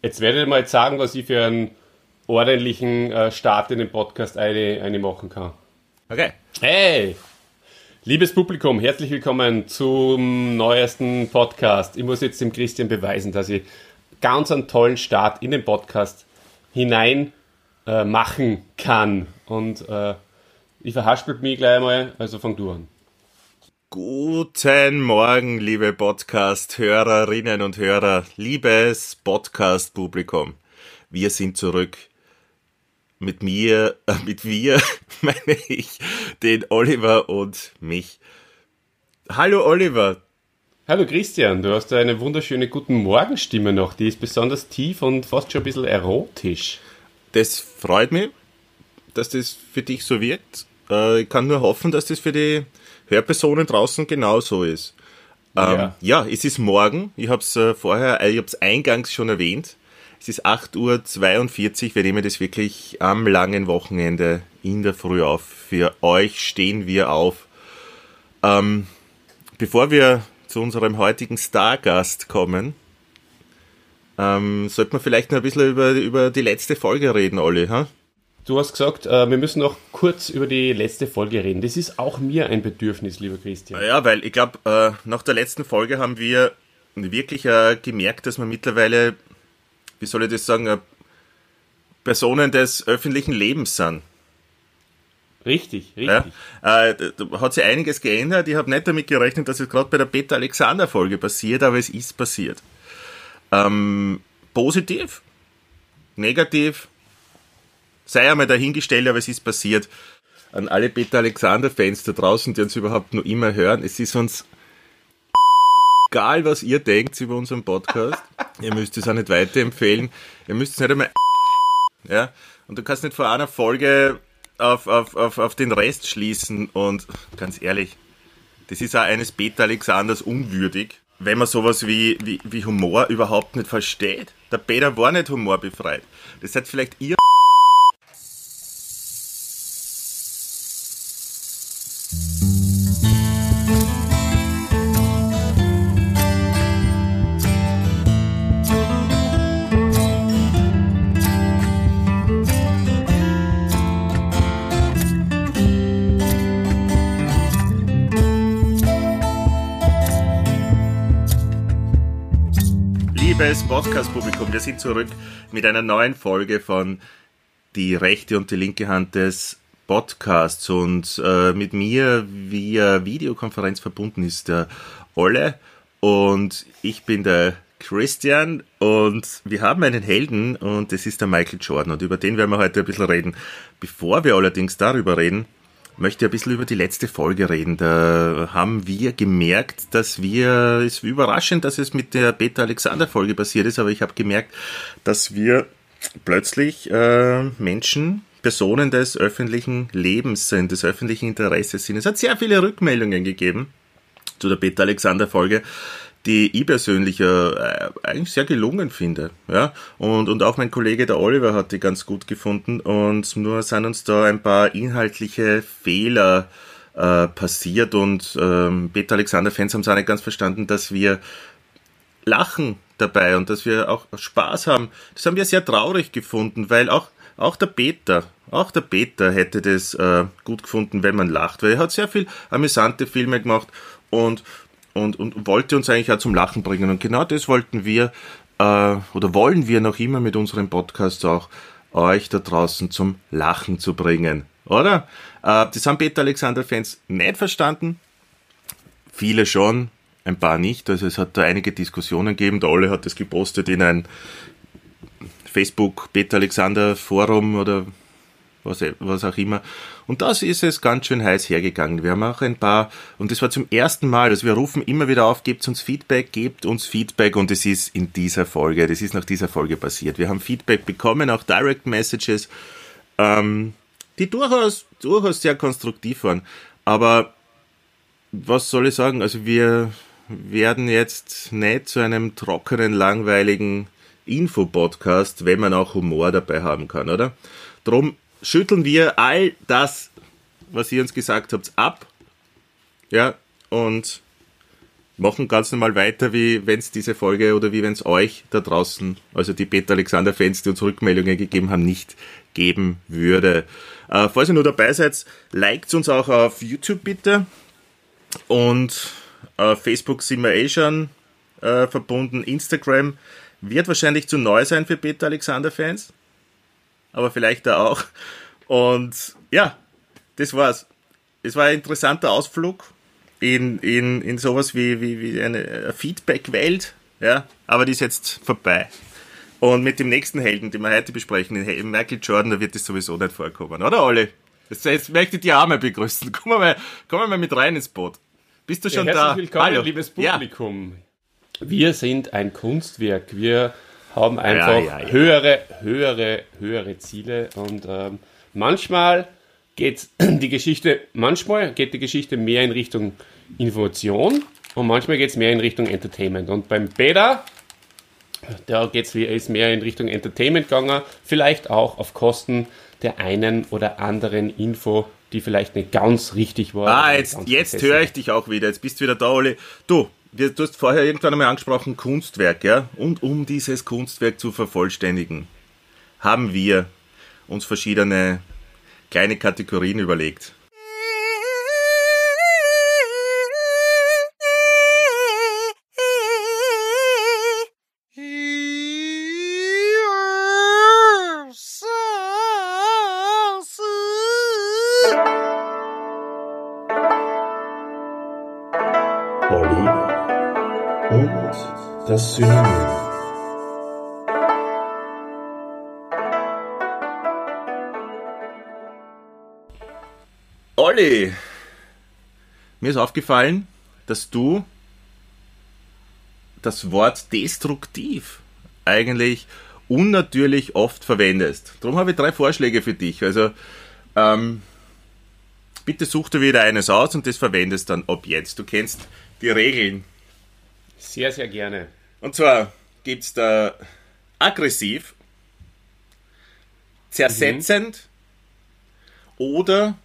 Jetzt werdet ihr mal jetzt sagen, was ich für einen ordentlichen äh, Start in den Podcast eine, eine machen kann. Okay. Hey! Liebes Publikum, herzlich willkommen zum neuesten Podcast. Ich muss jetzt dem Christian beweisen, dass ich ganz einen tollen Start in den Podcast hinein äh, machen kann. Und äh, ich verhaspel mich gleich einmal, also fang du an. Guten Morgen, liebe Podcast-Hörerinnen und Hörer, liebes Podcast-Publikum. Wir sind zurück. Mit mir, äh, mit wir meine ich den Oliver und mich. Hallo Oliver. Hallo Christian, du hast eine wunderschöne guten Morgenstimme noch. Die ist besonders tief und fast schon ein bisschen erotisch. Das freut mich, dass das für dich so wirkt. Äh, ich kann nur hoffen, dass das für die Hörpersonen draußen genauso ist. Ähm, ja. ja. es ist morgen. Ich habe es äh, vorher, äh, ich habe es eingangs schon erwähnt. Es ist 8.42 Uhr. Wir nehmen das wirklich am langen Wochenende in der Früh auf. Für euch stehen wir auf. Ähm, bevor wir zu unserem heutigen Stargast kommen, ähm, sollte man vielleicht noch ein bisschen über, über die letzte Folge reden, Olli. Ha? Du hast gesagt, äh, wir müssen noch kurz über die letzte Folge reden. Das ist auch mir ein Bedürfnis, lieber Christian. Ja, weil ich glaube, äh, nach der letzten Folge haben wir wirklich äh, gemerkt, dass wir mittlerweile, wie soll ich das sagen, Personen des öffentlichen Lebens sind. Richtig, richtig. Ja, da hat sich einiges geändert. Ich habe nicht damit gerechnet, dass es gerade bei der Peter Alexander Folge passiert, aber es ist passiert. Ähm, positiv, negativ, sei einmal dahingestellt, aber es ist passiert. An alle Peter Alexander-Fans da draußen, die uns überhaupt nur immer hören, es ist uns egal, was ihr denkt über unseren Podcast. ihr müsst es auch nicht weiterempfehlen. Ihr müsst es nicht einmal ja, und du kannst nicht vor einer Folge auf, auf, auf, auf den Rest schließen und ganz ehrlich, das ist auch eines Peter Alexanders unwürdig, wenn man sowas wie, wie, wie Humor überhaupt nicht versteht. Der Peter war nicht humorbefreit. Das seid vielleicht ihr liebes Podcast-Publikum, wir sind zurück mit einer neuen Folge von Die rechte und die linke Hand des Podcasts. Und äh, mit mir via Videokonferenz verbunden ist der Olle. Und ich bin der Christian. Und wir haben einen Helden und das ist der Michael Jordan. Und über den werden wir heute ein bisschen reden. Bevor wir allerdings darüber reden, möchte ein bisschen über die letzte Folge reden. Da haben wir gemerkt, dass wir, es ist überraschend, dass es mit der Beta Alexander Folge passiert ist, aber ich habe gemerkt, dass wir plötzlich äh, Menschen, Personen des öffentlichen Lebens sind, des öffentlichen Interesses sind. Es hat sehr viele Rückmeldungen gegeben zu der Beta Alexander Folge die ich persönlich äh, eigentlich sehr gelungen finde. Ja? Und, und auch mein Kollege der Oliver hat die ganz gut gefunden und nur sind uns da ein paar inhaltliche Fehler äh, passiert und ähm, Peter Alexander Fans haben es auch nicht ganz verstanden, dass wir lachen dabei und dass wir auch Spaß haben. Das haben wir sehr traurig gefunden, weil auch, auch der Peter, auch der Peter hätte das äh, gut gefunden, wenn man lacht, weil er hat sehr viel amüsante Filme gemacht und und, und wollte uns eigentlich auch zum Lachen bringen. Und genau das wollten wir äh, oder wollen wir noch immer mit unserem Podcast auch, euch da draußen zum Lachen zu bringen. Oder? Äh, das haben Peter Alexander-Fans nicht verstanden. Viele schon, ein paar nicht. Also es hat da einige Diskussionen gegeben. Der Olle hat das gepostet in ein Facebook Peter Alexander Forum oder was, was auch immer. Und das ist es ganz schön heiß hergegangen. Wir haben auch ein paar, und das war zum ersten Mal, also wir rufen immer wieder auf, gebt uns Feedback, gebt uns Feedback und es ist in dieser Folge, das ist nach dieser Folge passiert. Wir haben Feedback bekommen, auch Direct Messages, ähm, die durchaus, durchaus sehr konstruktiv waren. Aber was soll ich sagen? Also wir werden jetzt nicht zu einem trockenen, langweiligen Infopodcast, wenn man auch Humor dabei haben kann, oder? Drum schütteln wir all das, was ihr uns gesagt habt, ab. Ja, und machen ganz normal weiter, wie wenn es diese Folge oder wie wenn es euch da draußen, also die Peter Alexander Fans, die uns Rückmeldungen gegeben haben, nicht geben würde. Äh, falls ihr nur dabei seid, liked uns auch auf YouTube bitte. Und äh, Facebook sind wir eh schon äh, verbunden. Instagram wird wahrscheinlich zu neu sein für Peter Alexander Fans. Aber vielleicht da auch. Und ja, das war's. Es war ein interessanter Ausflug in, in, in sowas wie, wie, wie eine Feedback-Welt. Ja, aber die ist jetzt vorbei. Und mit dem nächsten Helden, den wir heute besprechen, den Michael Jordan, da wird das sowieso nicht vorkommen, oder Olli? Jetzt möchte ich die Arme begrüßen. Komm mal, komm mal mit rein ins Boot. Bist du schon ja, da? Willkommen, Hallo. liebes Publikum. Ja. Wir sind ein Kunstwerk. Wir haben einfach ja, höhere, höhere, höhere Ziele und ähm, manchmal geht die Geschichte, manchmal geht die Geschichte mehr in Richtung Information und manchmal geht es mehr in Richtung Entertainment. Und beim Beta, da geht's, ist mehr in Richtung Entertainment gegangen, vielleicht auch auf Kosten der einen oder anderen Info, die vielleicht nicht ganz richtig war. Ah, jetzt, jetzt höre ich dich auch wieder. Jetzt bist du wieder da, Oli. Du, du hast vorher irgendwann einmal angesprochen, Kunstwerk, ja? Und um dieses Kunstwerk zu vervollständigen, haben wir uns verschiedene kleine Kategorien überlegt. Olli, mir ist aufgefallen, dass du das Wort destruktiv eigentlich unnatürlich oft verwendest. Darum habe ich drei Vorschläge für dich. Also ähm, bitte such dir wieder eines aus und das verwendest dann ab jetzt. Du kennst die Regeln. Sehr, sehr gerne. Und zwar gibt es da aggressiv, zersetzend mhm. oder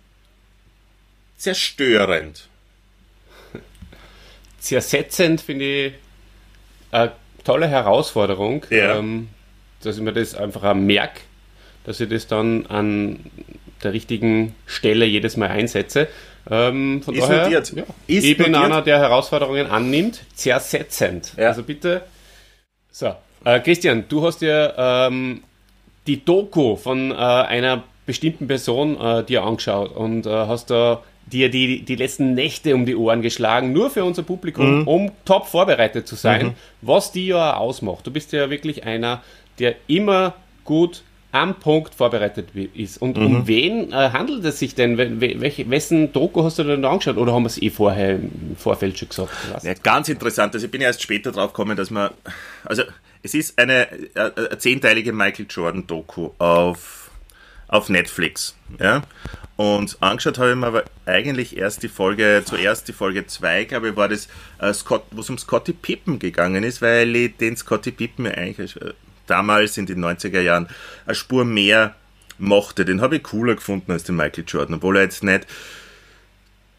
zerstörend. Zersetzend finde ich eine tolle Herausforderung, ja. ähm, dass ich mir das einfach merke, dass ich das dann an der richtigen Stelle jedes Mal einsetze. Ähm, von ist daher, notiert. Ja, ist ich bin einer, der Herausforderungen annimmt. Zersetzend. Ja. Also bitte. So, äh, Christian, du hast ja ähm, die Doku von äh, einer bestimmten Person äh, dir angeschaut und äh, hast da dir die, die letzten Nächte um die Ohren geschlagen, nur für unser Publikum, mhm. um top vorbereitet zu sein, mhm. was die ja ausmacht. Du bist ja wirklich einer, der immer gut am Punkt vorbereitet ist. Und mhm. um wen äh, handelt es sich denn? Welche, wessen Doku hast du denn angeschaut? Oder haben wir es eh vorher im Vorfeld schon gesagt? Ja, ganz interessant. Also ich bin erst später drauf gekommen, dass man, also es ist eine, eine äh, zehnteilige Michael Jordan Doku auf, auf Netflix. Ja? Und angeschaut habe ich mir aber eigentlich erst die Folge, zuerst die Folge 2, glaube ich, war das, äh, Scott, wo es um Scotty Pippen gegangen ist, weil ich den Scotty Pippen eigentlich äh, damals in den 90er Jahren eine Spur mehr mochte. Den habe ich cooler gefunden als den Michael Jordan, obwohl er jetzt nicht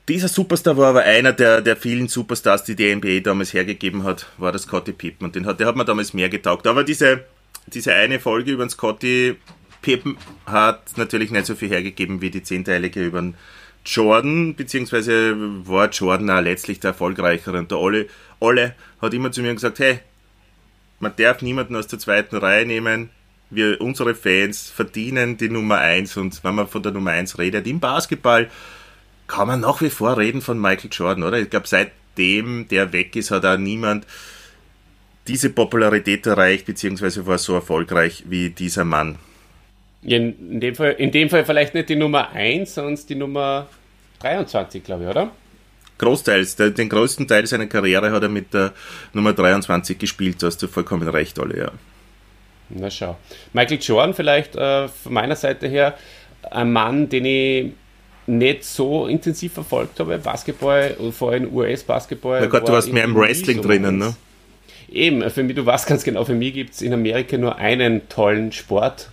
dieser Superstar war aber einer der, der vielen Superstars, die die NBA damals hergegeben hat, war der Scotty Pippen. Und den hat, der hat mir damals mehr getaugt. Aber diese, diese eine Folge über den Scotty Pippen hat natürlich nicht so viel hergegeben wie die zehnteilige über den Jordan, beziehungsweise war Jordan auch letztlich der erfolgreichere. Und der Olle, Olle hat immer zu mir gesagt, hey, man darf niemanden aus der zweiten Reihe nehmen. Wir, unsere Fans verdienen die Nummer 1 und wenn man von der Nummer 1 redet, im Basketball kann man nach wie vor reden von Michael Jordan, oder? Ich glaube, seitdem der weg ist, hat auch niemand diese Popularität erreicht, beziehungsweise war so erfolgreich wie dieser Mann. In, dem Fall, in dem Fall vielleicht nicht die Nummer 1, sondern die Nummer 23, glaube ich, oder? Großteils, den größten Teil seiner Karriere hat er mit der Nummer 23 gespielt, da hast du vollkommen recht, alle, ja. Na schau. Michael Jordan vielleicht äh, von meiner Seite her ein Mann, den ich nicht so intensiv verfolgt habe, Basketball, vor allem US-Basketball. Ja Gott, du warst mehr im Wrestling so drinnen, ne? Eben, für mich, du weißt ganz genau, für mich gibt es in Amerika nur einen tollen Sport,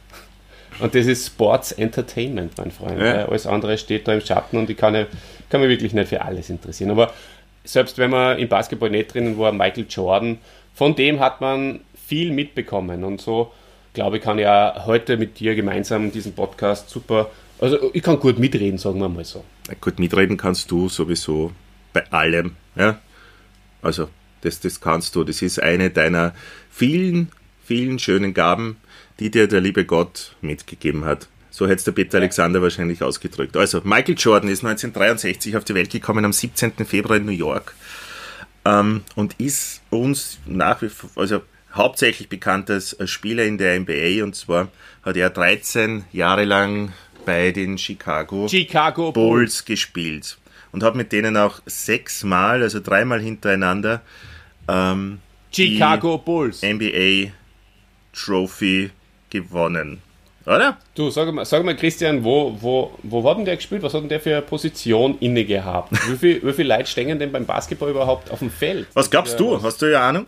und das ist Sports Entertainment, mein Freund. Ja. Alles andere steht da im Schatten und ich kann, kann mich wirklich nicht für alles interessieren. Aber selbst wenn man im Basketball nicht drinnen war, Michael Jordan, von dem hat man viel mitbekommen. Und so, glaube ich, kann ich auch heute mit dir gemeinsam diesen Podcast super, also ich kann gut mitreden, sagen wir mal so. Gut, mitreden kannst du sowieso bei allem. Ja? Also, das, das kannst du. Das ist eine deiner vielen, vielen schönen Gaben, die dir der liebe Gott mitgegeben hat. So hätte es der Peter Alexander wahrscheinlich ausgedrückt. Also, Michael Jordan ist 1963 auf die Welt gekommen, am 17. Februar in New York. Ähm, und ist uns nach wie vor, also hauptsächlich bekannt als Spieler in der NBA. Und zwar hat er 13 Jahre lang bei den Chicago, Chicago Bulls gespielt. Und hat mit denen auch sechsmal, also dreimal hintereinander, ähm, Chicago Bulls. NBA Trophy gewonnen. Oder? Du, sag mal, sag mal Christian, wo, wo, wo hat denn der gespielt? Was hat denn der für eine Position inne gehabt? Wie viel, wie viel Leute stehen denn beim Basketball überhaupt auf dem Feld? Was glaubst du? Hast du ja Ahnung?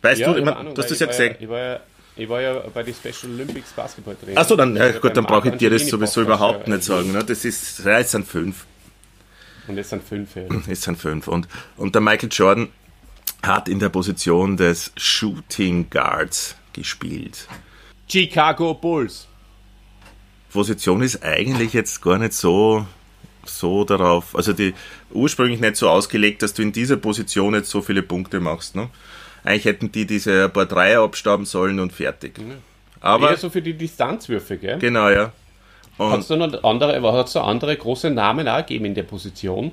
Weißt Ja, du, ich mein, Ahnung, du hast das ja gesehen. Ich war ja, ich war ja bei den Special Olympics Basketball drin. Achso, dann, ja, Also gut, dann brauche ich dir das sowieso überhaupt ja, nicht sagen. Ne? Das ist, ja, es sind fünf. Und jetzt sind fünf. Ja. Es sind fünf. Und, und der Michael Jordan hat in der Position des Shooting Guards gespielt. Chicago Bulls. Position ist eigentlich jetzt gar nicht so, so darauf, also die ursprünglich nicht so ausgelegt, dass du in dieser Position jetzt so viele Punkte machst. Ne? Eigentlich hätten die diese paar Dreier abstauben sollen und fertig. Aber, Eher so für die Distanzwürfe, gell? genau, ja. Hat es da noch andere, hat's da andere große Namen auch gegeben in der Position?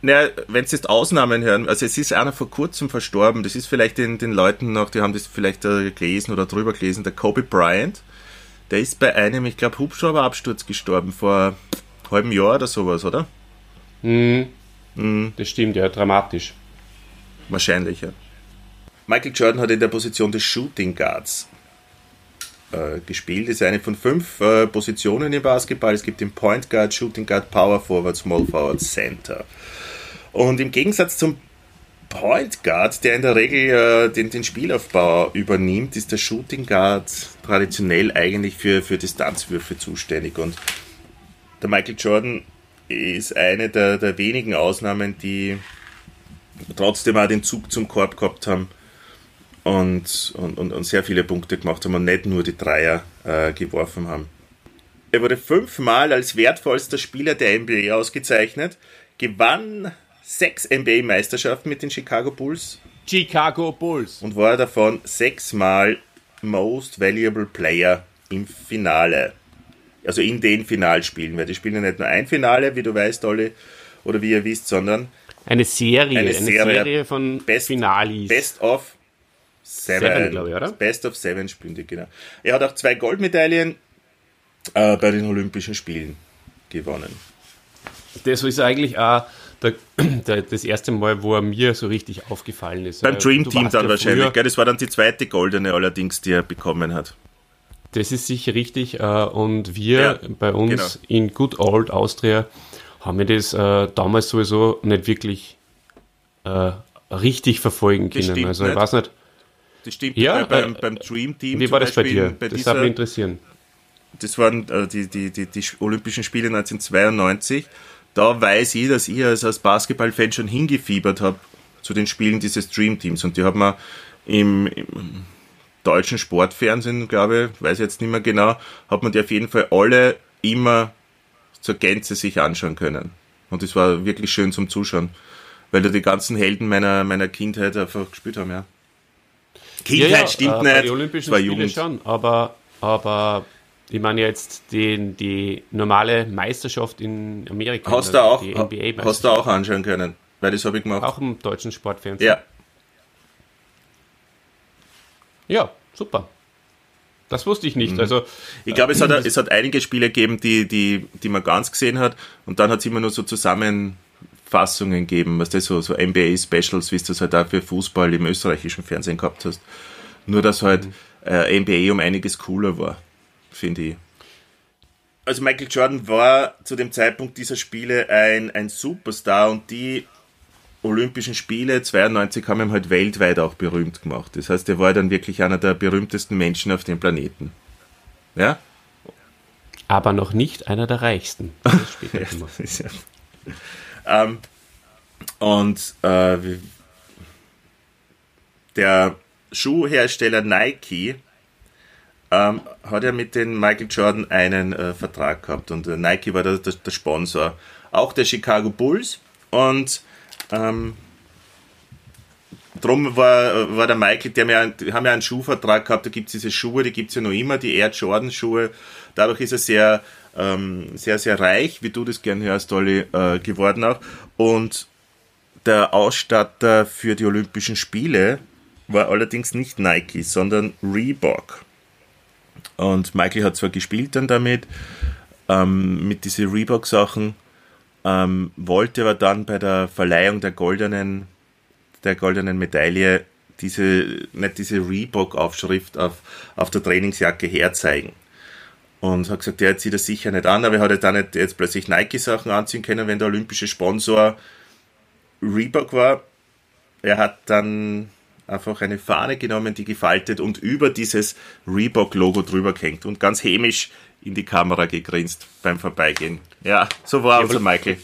Naja, wenn es jetzt Ausnahmen hören, also es ist einer vor kurzem verstorben, das ist vielleicht den, den Leuten noch, die haben das vielleicht äh, gelesen oder drüber gelesen, der Kobe Bryant, der ist bei einem, ich glaube, Hubschrauberabsturz gestorben vor einem halben Jahr oder sowas, oder? Das stimmt, ja, dramatisch. Wahrscheinlich, ja. Michael Jordan hat in der Position des Shooting Guards äh, gespielt. Ist eine von fünf äh, Positionen im Basketball. Es gibt den Point Guard, Shooting Guard, Power Forward, Small Forward, Center. Und im Gegensatz zum Point Guard, der in der Regel äh, den, den Spielaufbau übernimmt, ist der Shooting Guard traditionell eigentlich für, für Distanzwürfe zuständig. Und der Michael Jordan ist eine der, der wenigen Ausnahmen, die trotzdem auch den Zug zum Korb gehabt haben und, und, und, und sehr viele Punkte gemacht haben und nicht nur die Dreier äh, geworfen haben. Er wurde fünfmal als wertvollster Spieler der NBA ausgezeichnet, gewann sechs NBA-Meisterschaften mit den Chicago Bulls Chicago Bulls. und war davon sechsmal Most Valuable Player im Finale. Also in den Finalspielen, weil die spielen ja nicht nur ein Finale, wie du weißt, Olli, oder wie ihr wisst, sondern Eine Serie, Eine eine, Serie. Serie, von Best- Finalis. Best of Seven. Seven, glaube ich, oder? Best of Seven spielen die, genau. Er hat auch zwei Goldmedaillen äh, bei den Olympischen Spielen gewonnen. Das ist eigentlich auch der, der, das erste Mal, wo er mir so richtig aufgefallen ist. Beim Äh, Dream du Team dann ja wahrscheinlich, früher- gell? Das war dann die zweite goldene allerdings, die er bekommen hat. Das ist sicher richtig. Äh, und wir Ja, bei uns genau. in Good Old Austria haben wir das äh, damals sowieso nicht wirklich äh, richtig verfolgen können. stimmt Also ich nicht. weiß nicht, Das stimmt Ja, bei, beim, äh, beim Dream Team. wie war das bei Beispiel, dir? Bei das dieser, würde mich interessieren. das waren äh, die, die, die, die Olympischen Spiele 1992. Da weiß ich, dass ich als, als Basketballfan schon hingefiebert habe zu den Spielen dieses Dream Teams. Und die haben wir im, im deutschen Sportfernsehen, glaube ich, weiß ich jetzt nicht mehr genau, hat man die auf jeden Fall alle immer zur Gänze sich anschauen können. Und das war wirklich schön zum Zuschauen, weil da die ganzen Helden meiner, meiner Kindheit einfach gespielt haben, ja. Kindheit stimmt äh, nicht, den Olympischen Spielen Jugend. schon, aber, aber ich meine jetzt die, die normale Meisterschaft in Amerika. Hast du auch, die hast du auch anschauen können, weil das habe ich gemacht. Auch im deutschen Sportfernsehen. Ja, ja, super. Das wusste ich Mhm. nicht. Also ich glaube, es hat, es hat einige Spiele gegeben, die, die, die man ganz gesehen hat und dann hat es immer nur so Zusammenfassungen gegeben, was das so, so NBA-Specials, wie es das halt auch für Fußball im österreichischen Fernsehen gehabt hast. Nur, dass halt äh, NBA um einiges cooler war, finde ich. Also Michael Jordan war zu dem Zeitpunkt dieser Spiele ein, ein Superstar und die Olympischen Spiele 92 haben ihn halt weltweit auch berühmt gemacht. Das heißt, er war dann wirklich einer der berühmtesten Menschen auf dem Planeten. Ja? aber noch nicht einer der reichsten. Das ist ja. Ähm, Und äh, der Schuhhersteller Nike ähm, hat ja mit den Michael Jordan einen äh, Vertrag gehabt und äh, Nike war der, der, der, Sponsor. Auch der Chicago Bulls und ähm, drum war, war der Michael, der die haben ja einen Schuhvertrag gehabt, da gibt es diese Schuhe, die gibt es ja noch immer, die Air Jordan Schuhe. Dadurch ist er sehr, ähm, sehr, sehr reich, wie du das gern hörst, Olli, äh, geworden auch. Und der Ausstatter für die Olympischen Spiele war allerdings nicht Nike, sondern Reebok. Und Michael hat zwar gespielt dann damit, ähm, mit diesen Reebok-Sachen, ähm, wollte aber dann bei der Verleihung der goldenen, der goldenen Medaille diese, nicht diese Reebok-Aufschrift auf, auf der Trainingsjacke herzeigen. Und hat gesagt, der zieht das sicher nicht an, aber er hat jetzt auch nicht jetzt plötzlich Nike-Sachen anziehen können, wenn der olympische Sponsor Reebok war. Er hat dann einfach eine Fahne genommen, die gefaltet und über dieses Reebok-Logo drüber gehängt und ganz hämisch in die Kamera gegrinst beim Vorbeigehen. Ja, so war unser Michael.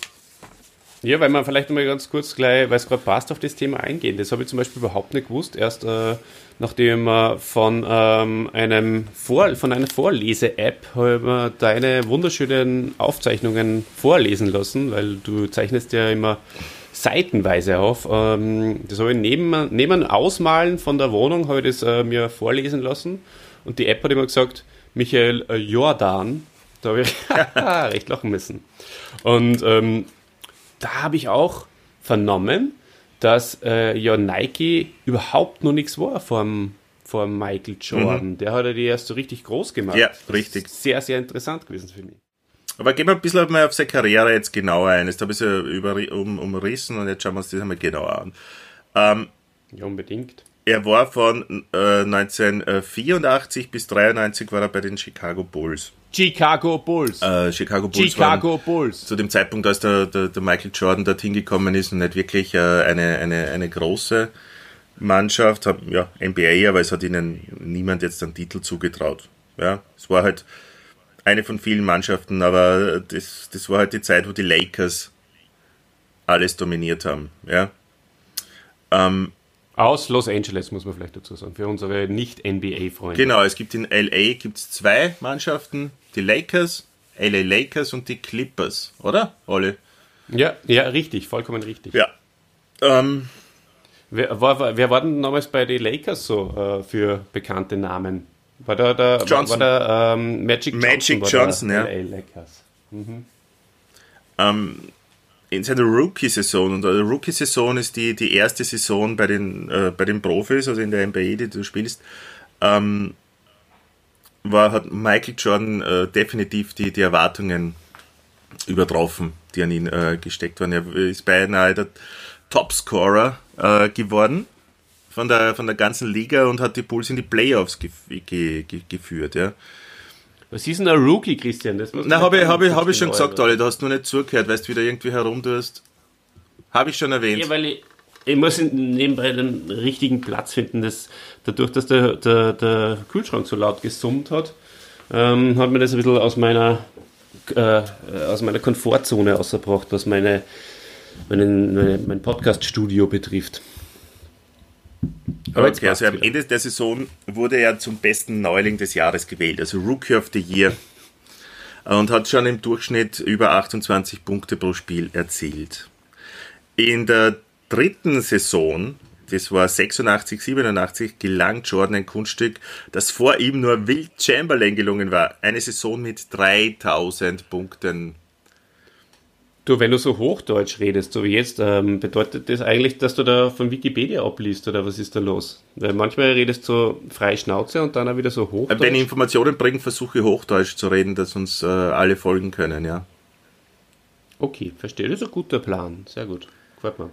Ja, weil man vielleicht mal ganz kurz gleich, weil es gerade passt, auf das Thema eingehen. Das habe ich zum Beispiel überhaupt nicht gewusst. Erst äh, nachdem wir von ähm, einem Vor von einer Vorlese-App deine wunderschönen Aufzeichnungen vorlesen lassen, weil du zeichnest ja immer seitenweise auf. Ähm, das habe ich neben, neben Ausmalen von der Wohnung habe äh, mir vorlesen lassen und die App hat immer gesagt, Michael äh, Jordan, da habe ich recht lachen müssen. Und ähm, da habe ich auch vernommen, dass äh, ja Nike überhaupt noch nichts war vom, vom Michael Jordan. Mhm. Der hat ja die erst so richtig groß gemacht. Ja, richtig. Sehr, sehr interessant gewesen für mich. Aber gehen wir ein bisschen mal auf seine Karriere jetzt genauer ein. Jetzt habe ich sie über, um, umrissen und jetzt schauen wir uns das einmal genauer an. Ähm, ja, unbedingt. Er war von äh, 1984 bis 93 war er bei den Chicago Bulls. Chicago Bulls. Äh, Chicago Bulls. Chicago Bulls. Zu dem Zeitpunkt, als der, der, der, Michael Jordan dorthin gekommen ist und nicht wirklich äh, eine, eine, eine große Mannschaft, ja, NBA, aber es hat ihnen niemand jetzt einen Titel zugetraut. Ja, es war halt eine von vielen Mannschaften, aber das, das war halt die Zeit, wo die Lakers alles dominiert haben. Ja. Ähm, aus Los Angeles, muss man vielleicht dazu sagen, für unsere Nicht-NBA-Freunde. Genau, es gibt in LA gibt's zwei Mannschaften, die Lakers, LA Lakers und die Clippers, oder? Alle. Ja, ja, richtig, vollkommen richtig. Ja. Ähm, wer, war, wer war denn damals bei den Lakers so äh, für bekannte Namen? War da der, Johnson. War der ähm, Magic Johnson? Magic Johnson, ja. LA Lakers. Mhm. Ähm, in seiner Rookie-Saison, und eine Rookie-Saison ist die, die erste Saison bei den, äh, bei den Profis, also in der NBA, die du spielst, ähm, war, hat Michael Jordan äh, definitiv die, die Erwartungen übertroffen, die an ihn äh, gesteckt waren. Er ist beinahe der Topscorer äh, geworden von der, von der ganzen Liga und hat die Bulls in die Playoffs ge ge ge geführt. Ja. Was ist denn ein Rookie, Christian? Das Na, habe ich, hab ich, hab ich schon gesagt, alle. Du hast nur nicht zugehört, weil du wieder irgendwie herumtust. Habe ich schon erwähnt. Ja, weil ich, ich muss nebenbei den richtigen Platz finden. Das, dadurch, dass der, der, der Kühlschrank so laut gesummt hat, ähm, hat mir das ein bisschen aus meiner, äh, aus meiner Komfortzone ausgebracht, was meine, meine, meine mein Podcast-Studio betrifft. Aber okay, also am Ende der Saison wurde er zum besten Neuling des Jahres gewählt, also Rookie of the Year. Und hat schon im Durchschnitt über 28 Punkte pro Spiel erzielt. In der dritten Saison, das war 86, 87, gelang Jordan ein Kunststück, das vor ihm nur Will Chamberlain gelungen war. Eine Saison mit 3000 Punkten Du, wenn du so Hochdeutsch redest, so wie jetzt, ähm, bedeutet das eigentlich, dass du da von Wikipedia abliest oder was ist da los? Weil manchmal redest du frei Schnauze und dann auch wieder so Hochdeutsch. Wenn ich Informationen bringe, versuche ich Hochdeutsch zu reden, dass uns äh, alle folgen können, ja. Okay, verstehe. Das ist ein guter Plan. Sehr gut. Gefällt mir.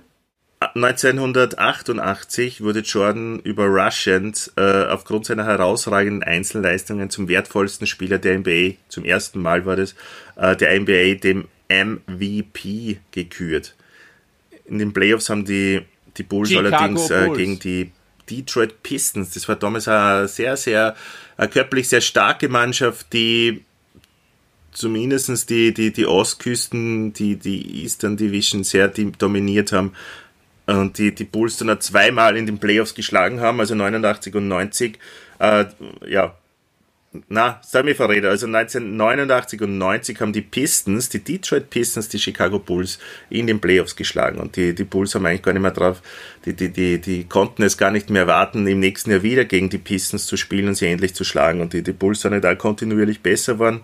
1988 wurde Jordan überraschend äh, aufgrund seiner herausragenden Einzelleistungen zum wertvollsten Spieler der NBA. Zum ersten Mal war das äh, der NBA dem MVP gekürt. In den Playoffs haben die, die Bulls Chicago allerdings äh, Bulls. gegen die Detroit Pistons, das war damals eine sehr, sehr eine körperlich sehr starke Mannschaft, die zumindest die, die, die Ostküsten, die, die Eastern Division sehr dominiert haben und die, die Bulls dann auch zweimal in den Playoffs geschlagen haben, also 89 und 90. Äh, ja, na, sei mir verrät. Also 1989 und 90 haben die Pistons, die Detroit Pistons, die Chicago Bulls in den Playoffs geschlagen. Und die, die Bulls haben eigentlich gar nicht mehr drauf, die, die, die, die konnten es gar nicht mehr warten, im nächsten Jahr wieder gegen die Pistons zu spielen und sie endlich zu schlagen. Und die, die Bulls sind nicht halt kontinuierlich besser geworden.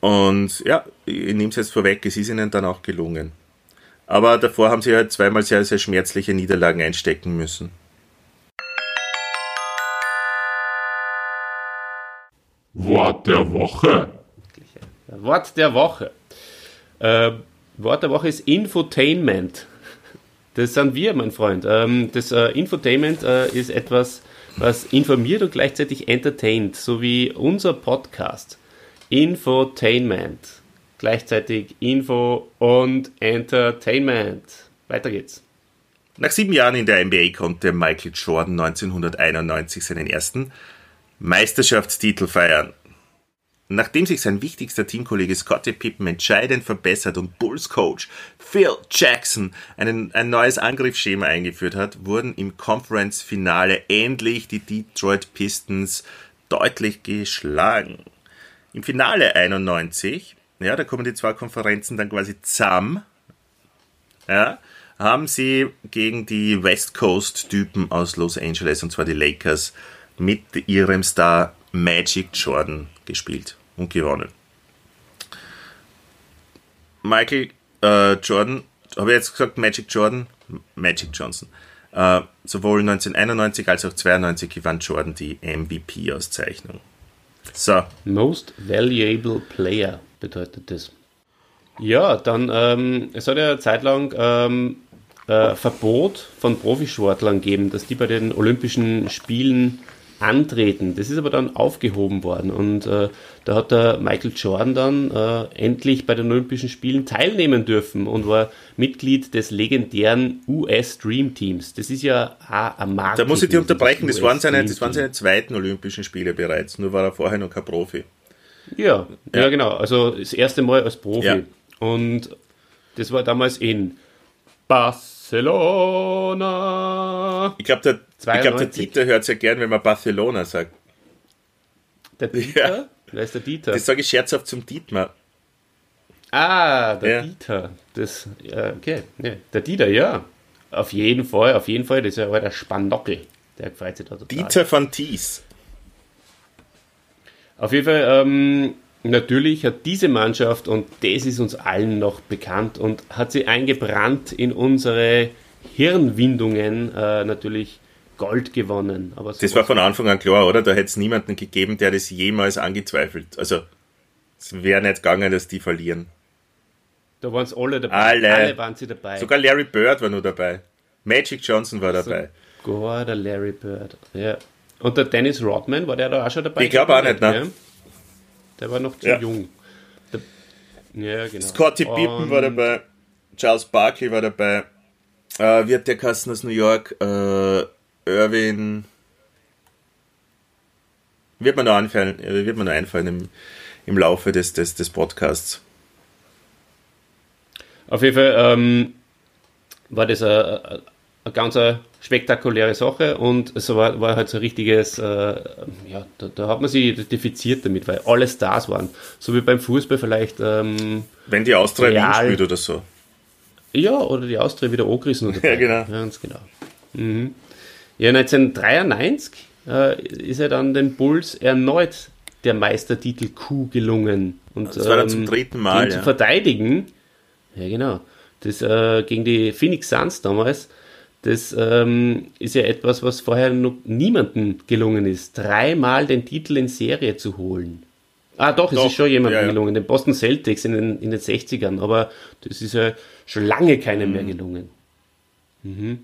Und ja, ich nehme es jetzt vorweg, es ist ihnen dann auch gelungen. Aber davor haben sie halt zweimal sehr, sehr schmerzliche Niederlagen einstecken müssen. Wort der Woche. Wort der Woche. Äh, Wort der Woche ist Infotainment. Das sind wir, mein Freund. Ähm, das äh, Infotainment äh, ist etwas, was informiert und gleichzeitig entertaint, so wie unser Podcast. Infotainment. Gleichzeitig Info und Entertainment. Weiter geht's. Nach sieben Jahren in der NBA konnte Michael Jordan 1991 seinen ersten Meisterschaftstitel feiern. Nachdem sich sein wichtigster Teamkollege Scottie Pippen entscheidend verbessert und Bulls Coach Phil Jackson einen, ein neues Angriffsschema eingeführt hat, wurden im Conference-Finale endlich die Detroit Pistons deutlich geschlagen. Im Finale 91, ja, da kommen die zwei Konferenzen dann quasi zusammen, ja, haben sie gegen die West Coast-Typen aus Los Angeles, und zwar die Lakers, mit ihrem Star Magic Jordan gespielt und gewonnen. Michael äh, Jordan, habe ich jetzt gesagt Magic Jordan? Magic Johnson. Äh, sowohl 1991 als auch 92 gewann Jordan die MVP-Auszeichnung. So. Most Valuable Player bedeutet das. Ja, dann, ähm, es hat ja eine Zeit lang ähm, äh, Verbot von Profisportlern gegeben, dass die bei den Olympischen Spielen antreten. Das ist aber dann aufgehoben worden und äh, da hat der Michael Jordan dann äh, endlich bei den Olympischen Spielen teilnehmen dürfen und war Mitglied des legendären US Dream Teams. Das ist ja auch ein Markt. Da muss ich dich unterbrechen, das, das waren, seine, das waren seine zweiten Olympischen Spiele bereits, nur war er vorher noch kein Profi. Ja, ja, ja genau, also das erste Mal als Profi. Ja. Und das war damals in Barcelona. Ich glaube, der, glaub, der Dieter hört sehr gern, wenn man Barcelona sagt. Der Dieter? Ja. Wer ist der Dieter? Das sage ich scherzhaft zum Dietmar. Ah, der ja. Dieter. Das, ja, okay. Ja, der Dieter, ja. Auf jeden Fall, auf jeden Fall. Das ist ja auch der Spandockel. Der gefällt sich da total. Dieter van Thies. Auf jeden Fall, ähm, natürlich hat diese Mannschaft, und das ist uns allen noch bekannt, und hat sie eingebrannt in unsere Hirnwindungen, äh, natürlich Gold gewonnen. Aber das war von Anfang an klar, oder? Da hätte es niemanden gegeben, der das jemals angezweifelt. Also, es wäre nicht gegangen, dass die verlieren. Da waren es alle dabei. Alle. alle waren sie dabei. Sogar Larry Bird war nur dabei. Magic Johnson war dabei. Sogar der Larry Bird. Ja. Und der Dennis Rodman, war der da auch schon dabei? Ich glaube auch nicht, ne? Der war noch zu ja. jung. Der, ja, genau. Scotty Pippen war dabei. Charles Barkley war dabei. Äh, wird der Kasten aus New York. Äh, Irwin. Wird man noch einfallen, äh, wird man noch einfallen im, im Laufe des, des, des Podcasts. Auf jeden Fall ähm, war das eine, eine ganz spektakuläre Sache und es war, war halt so ein richtiges, äh, ja, da, da, hat man sich identifiziert damit, weil alle Stars waren. So wie beim Fußball vielleicht. Ähm, Wenn die Austria Wien spielt oder so. Ja, oder die Austria wieder angerissen oder Ja, genau. Ganz genau. Mhm. Ja, 1993 äh, ist er dann den Bulls erneut der Meistertitel Q gelungen. Und, das war dann zum ähm, dritten Mal. ja. zu verteidigen, ja genau, das äh, gegen die Phoenix Suns damals, das ähm, ist ja etwas, was vorher noch niemandem gelungen ist, dreimal den Titel in Serie zu holen. Ah, doch, doch es ist schon jemandem ja, ja. gelungen, den Boston Celtics in den, in den 60ern, aber das ist ja schon lange keinem mhm. mehr gelungen. Mhm.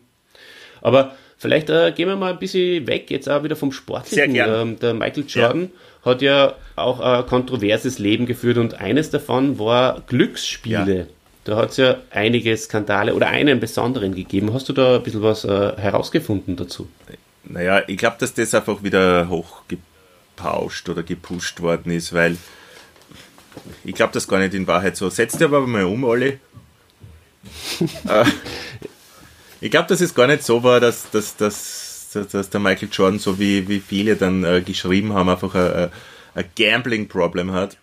Aber vielleicht äh, gehen wir mal ein bisschen weg, jetzt auch wieder vom Sportlichen. Ähm, der Michael Jordan ja. hat ja auch ein kontroverses Leben geführt und eines davon war Glücksspiele. Da hat es ja einige Skandale oder einen besonderen gegeben. Hast du da ein bisschen was äh, herausgefunden dazu? Naja, ich glaube, dass das einfach wieder hochgepauscht oder gepusht worden ist, weil ich glaube das gar nicht in Wahrheit so. Setzt dir aber mal um, Olli. äh, ich glaube, dass es gar nicht so war, dass, dass, dass, dass der Michael Jordan, so wie, wie viele dann äh, geschrieben haben, einfach ein, ein Gambling-Problem hat,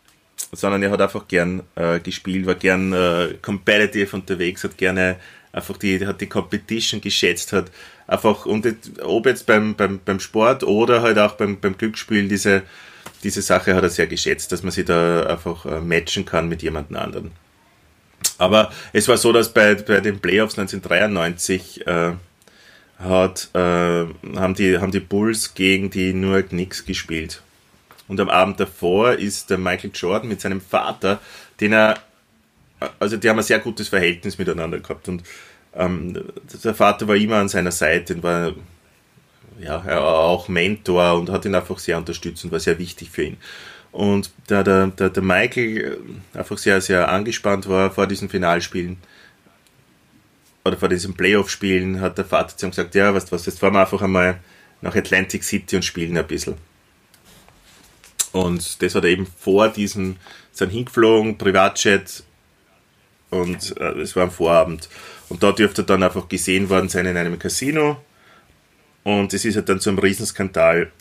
sondern er hat einfach gern äh, gespielt, war gern äh, competitive unterwegs, hat gerne einfach die, hat die Competition geschätzt, hat einfach, und ob jetzt beim, beim, beim Sport oder halt auch beim, beim Glücksspiel, diese, diese Sache hat er sehr geschätzt, dass man sich da einfach äh, matchen kann mit jemand anderen. Aber es war so, dass bei, bei den Playoffs 1993 äh, hat, äh, haben, die, haben die Bulls gegen die New York Knicks gespielt. Und am Abend davor ist der Michael Jordan mit seinem Vater, den er, also die haben ein sehr gutes Verhältnis miteinander gehabt. Und ähm, der Vater war immer an seiner Seite und war ja, auch Mentor und hat ihn einfach sehr unterstützt und war sehr wichtig für ihn. Und da der, der, der Michael äh, einfach sehr, sehr angespannt war vor diesen Finalspielen oder vor diesen Playoff-Spielen, hat der Vater zu ihm gesagt, ja, weißt du was, jetzt fahren wir einfach einmal nach Atlantic City und spielen ein bisschen. Und das hat er eben vor diesem, sind hingeflogen, Privatjet, und äh, es war am Vorabend. Und da dürfte er dann einfach gesehen worden sein in einem Casino. Und es ist halt dann zu einem Riesenskandal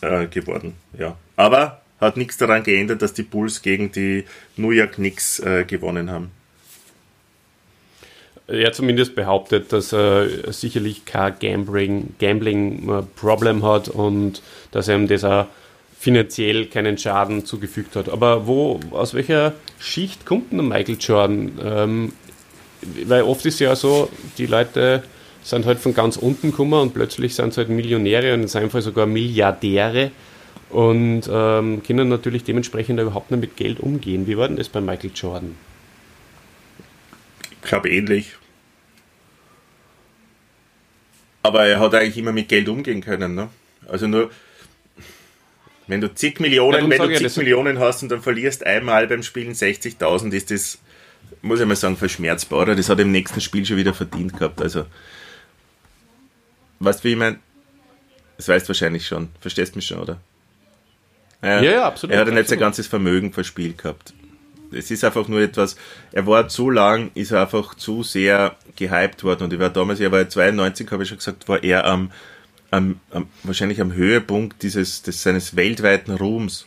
äh, geworden. Ja. Aber hat nichts daran geändert, dass die Bulls gegen die New York Knicks äh, gewonnen haben. Er zumindest behauptet, dass er sicherlich kein Gambling, Gambling äh, hat und dass er ihm das auch finanziell keinen Schaden zugefügt hat. Aber wo, aus welcher Schicht kommt denn Michael Jordan? Ähm, weil oft ist ja so, die Leute sind halt von ganz unten gekommen und plötzlich sind sie halt Millionäre und in seinem Fall sogar Milliardäre und ähm, können natürlich dementsprechend überhaupt nicht mit Geld umgehen. Wie war denn das bei Michael Jordan? Ich glaube ähnlich. Aber er hat eigentlich immer mit Geld umgehen können. Ne? Also nur, wenn du zig Millionen, ja, wenn du zig Millionen hast und dann verlierst einmal beim Spielen 60.000, ist das, muss ich mal sagen, verschmerzbar. Oder? Das hat er im nächsten Spiel schon wieder verdient gehabt. Also, weißt du, wie ich meine? Das weißt du wahrscheinlich schon. Verstehst mich schon, oder? Ja, ja, ja absolut. Er hat ja nicht sein ganzes Vermögen verspielt gehabt. Es ist einfach nur etwas, er war zu lang, ist er einfach zu sehr gehypt worden. Und ich war damals, er war 92, habe ich schon gesagt, war er am, am, am wahrscheinlich am Höhepunkt dieses, des, seines weltweiten Ruhms.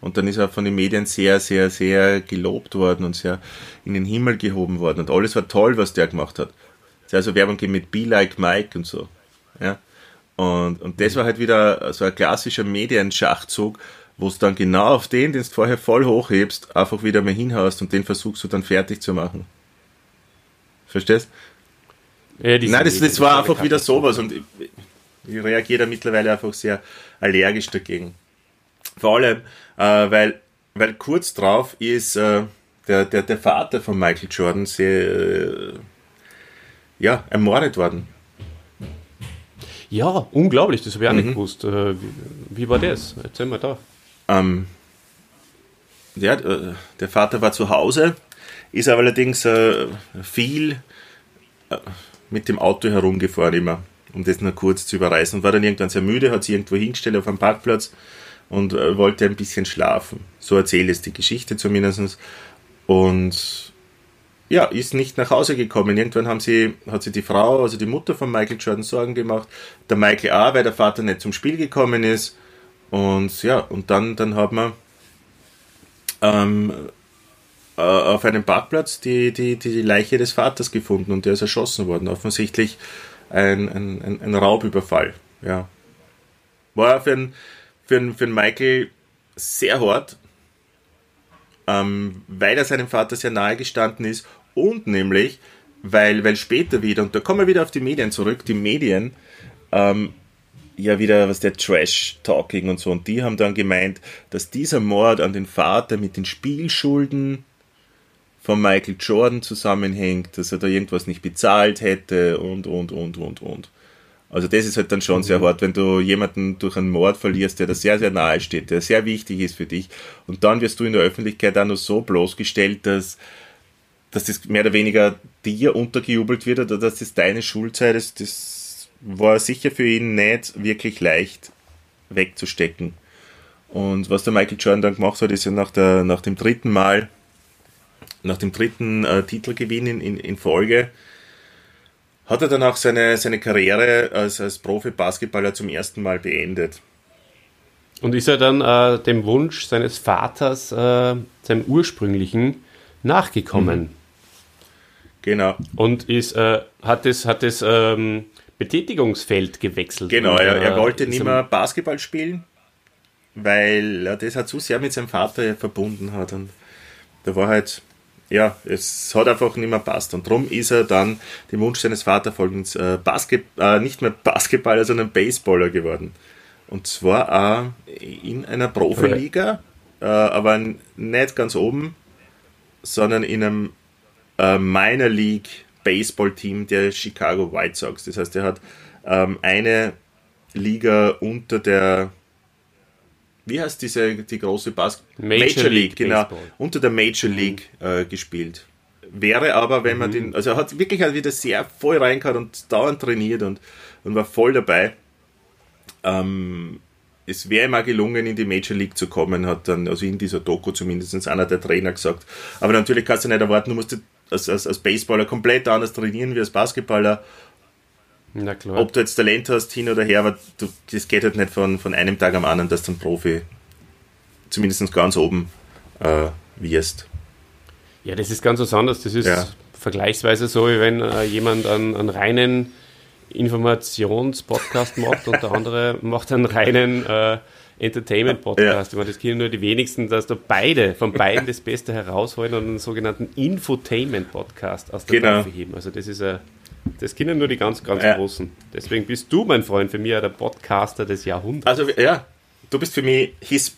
Und dann ist er von den Medien sehr, sehr, sehr gelobt worden und sehr in den Himmel gehoben worden. Und alles war toll, was der gemacht hat. Also Werbung mit Be Like Mike und so. Ja. Und, und das war halt wieder so ein klassischer Medienschachzug, wo es dann genau auf den, den du vorher voll hochhebst, einfach wieder mal hinhaust und den versuchst du dann fertig zu machen. Verstehst? Ja, Nein, das, das war einfach wieder sowas und ich, ich reagiere da mittlerweile einfach sehr allergisch dagegen. Vor allem, äh, weil, weil kurz drauf ist äh, der, der, der Vater von Michael Jordan sehr, äh, ja, ermordet worden. Ja, unglaublich, das habe ich auch mhm. nicht gewusst. Äh, wie, wie, war das? Erzähl mal da. Ähm, ja, äh, der Vater war zu Hause, ist aber allerdings äh, viel mit dem Auto herumgefahren immer, um das nur kurz zu überreißen. Und war dann irgendwann sehr müde, hat sich irgendwo hingestellt auf einem Parkplatz und wollte ein bisschen schlafen. So erzählt es die Geschichte zumindest. Und ja, ist nicht nach Hause gekommen. Irgendwann haben sie, hat sie die Frau, also die Mutter von Michael Jordan, Sorgen gemacht. Der Michael A., weil der Vater nicht zum Spiel gekommen ist. Und ja, und dann, dann hat man ähm, äh, auf einem Parkplatz die, die, die Leiche des Vaters gefunden und der ist erschossen worden. Offensichtlich ein, ein, ein Raubüberfall. Ja. War für einen, für für Michael sehr hart, ähm, weil er seinem Vater sehr nahe gestanden ist und nämlich, weil, weil später wieder, und da kommen wir wieder auf die Medien zurück, die Medien, ähm, ja wieder was der Trash-Talking und so, und die haben dann gemeint, dass dieser Mord an den Vater mit den Spielschulden von Michael Jordan zusammenhängt, dass er da irgendwas nicht bezahlt hätte und, und, und, und, und. Also das ist halt dann schon mhm. sehr hart, wenn du jemanden durch einen Mord verlierst, der da sehr, sehr nahe steht, der sehr wichtig ist für dich. Und dann wirst du in der Öffentlichkeit auch nur so bloßgestellt, dass, dass das mehr oder weniger dir untergejubelt wird oder dass das deine Schulzeit ist, das war sicher für ihn nicht wirklich leicht wegzustecken. Und was der Michael Jordan dann gemacht hat, ist ja nach, der, nach dem dritten Mal, nach dem dritten äh, Titelgewinn in, in, in Folge, hat er dann auch seine, seine Karriere als, als Profi-Basketballer zum ersten Mal beendet. Und ist er dann äh, dem Wunsch seines Vaters, äh, seinem ursprünglichen, nachgekommen? Mhm. Genau. Und ist, äh, hat es, hat es ähm, Betätigungsfeld gewechselt. Genau, er, er wollte nicht mehr Basketball spielen, weil er das halt zu sehr mit seinem Vater verbunden hat. Und da war halt, ja, es hat einfach nicht mehr passt. Und darum ist er dann dem Wunsch seines Vaters folgend äh, äh, nicht mehr Basketballer, sondern Baseballer geworden. Und zwar äh, in einer Profiliga, äh, aber nicht ganz oben, sondern in einem äh, Minor League Baseball Team der Chicago White Sox. Das heißt, er hat ähm, eine Liga unter der wie heißt diese die große Bas Major, Major League, League genau unter der Major. League mhm. äh, gespielt wäre aber wenn man mhm. den also er hat wirklich halt wieder sehr voll reingehauen und dauernd trainiert und, und war voll dabei ähm, es wäre ihm auch gelungen, in die Major League zu kommen, hat dann, also in dieser Doku zumindest einer der Trainer gesagt. Aber natürlich kannst du nicht erwarten, du musst als, als, als Baseballer komplett anders trainieren wie als Basketballer. Na klar. Ob du jetzt Talent hast, hin oder her, aber du, das geht halt nicht von, von einem Tag am anderen, dass du ein Profi zumindest ganz oben äh, wirst. Ja, das ist ganz was anderes. Das ist ja. vergleichsweise so, wie wenn äh, jemand einen, einen reinen Informationspodcast macht und der andere macht einen reinen äh, Entertainment-Podcast. Ja. Ich meine, das kennen nur die wenigsten, dass da beide, von beiden das Beste herausholen und einen sogenannten Infotainment-Podcast aus der genau. Taufe heben. Also das ist ein, das kennen nur die ganz, ganz ja. Großen. Deswegen bist du, mein Freund, für mich der Podcaster des Jahrhunderts. Also ja, du bist für mich his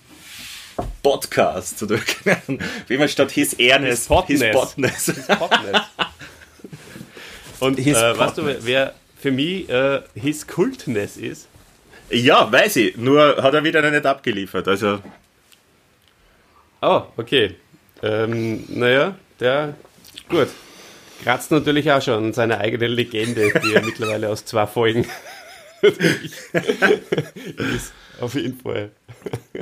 Podcast, oder wie man statt his Ernest, his Podness. His Podness. Und his äh, weißt du, wer für mich äh, his Kultness ist? Ja, weiß ich. Nur hat er wieder nicht abgeliefert. Also. Oh, okay. Ähm, naja, der. Gut. Kratzt natürlich auch schon seine eigene Legende, die er mittlerweile aus zwei Folgen ist. Auf jeden Fall.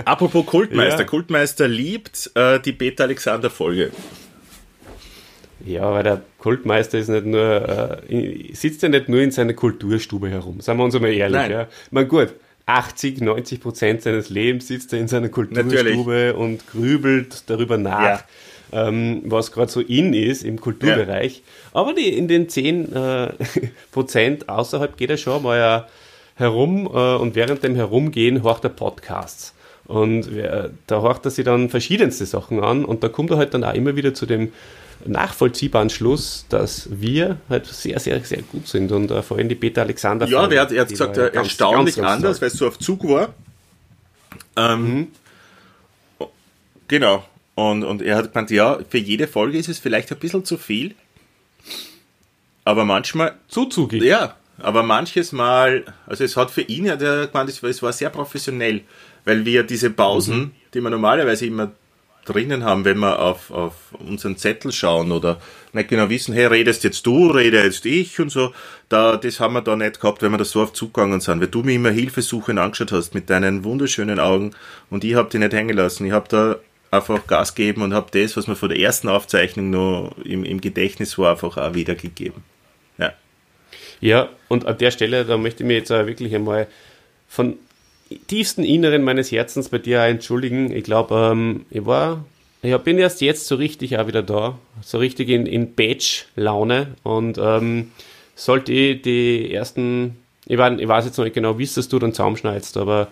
Apropos Kultmeister. Ja. Kultmeister liebt äh, die Beta-Alexander-Folge. Ja, weil der Kultmeister ist nicht nur, äh, sitzt ja nicht nur in seiner Kulturstube herum, sagen wir uns einmal ehrlich. Nein. Ja. Man gut, 80, 90 Prozent seines Lebens sitzt er in seiner Kulturstube Natürlich. und grübelt darüber nach, ja. ähm, was gerade so in ist im Kulturbereich. Ja. Aber die, in den 10 äh, Prozent außerhalb geht er schon mal herum äh, und während dem Herumgehen horcht er Podcasts. Und äh, da horcht er sich dann verschiedenste Sachen an und da kommt er halt dann auch immer wieder zu dem nachvollziehbaren Schluss, dass wir halt sehr, sehr, sehr gut sind und uh, vor allem die Peter Alexander. Ja, der hat, er hat gesagt, ganz, erstaunlich ganz, ganz anders, weil es so auf Zug war. Ähm, mhm. Genau. Und, und er hat gemeint, ja, für jede Folge ist es vielleicht ein bisschen zu viel. Aber manchmal. Zu zugig. Ja, aber manches Mal, also es hat für ihn, hat er gemeint, es war sehr professionell, weil wir diese Pausen, mhm. die man normalerweise immer drinnen haben, wenn wir auf, auf unseren Zettel schauen oder nicht genau wissen, hey, redest jetzt du, rede jetzt ich und so, da, das haben wir da nicht gehabt, wenn wir da so auf zugegangen sind, weil du mir immer Hilfesuchen angeschaut hast mit deinen wunderschönen Augen und ich habe die nicht hängen lassen. Ich habe da einfach Gas gegeben und habe das, was mir von der ersten Aufzeichnung noch im, im Gedächtnis war, einfach auch wiedergegeben. Ja. Ja, und an der Stelle, da möchte ich mich jetzt auch wirklich einmal von tiefsten Inneren meines Herzens bei dir entschuldigen. Ich glaube, ähm, ich war, ich bin erst jetzt so richtig auch wieder da, so richtig in, in Badge-Laune und ähm, sollte ich die ersten, ich, war, ich weiß jetzt noch nicht genau, wie es du dann zusammenschneidest, aber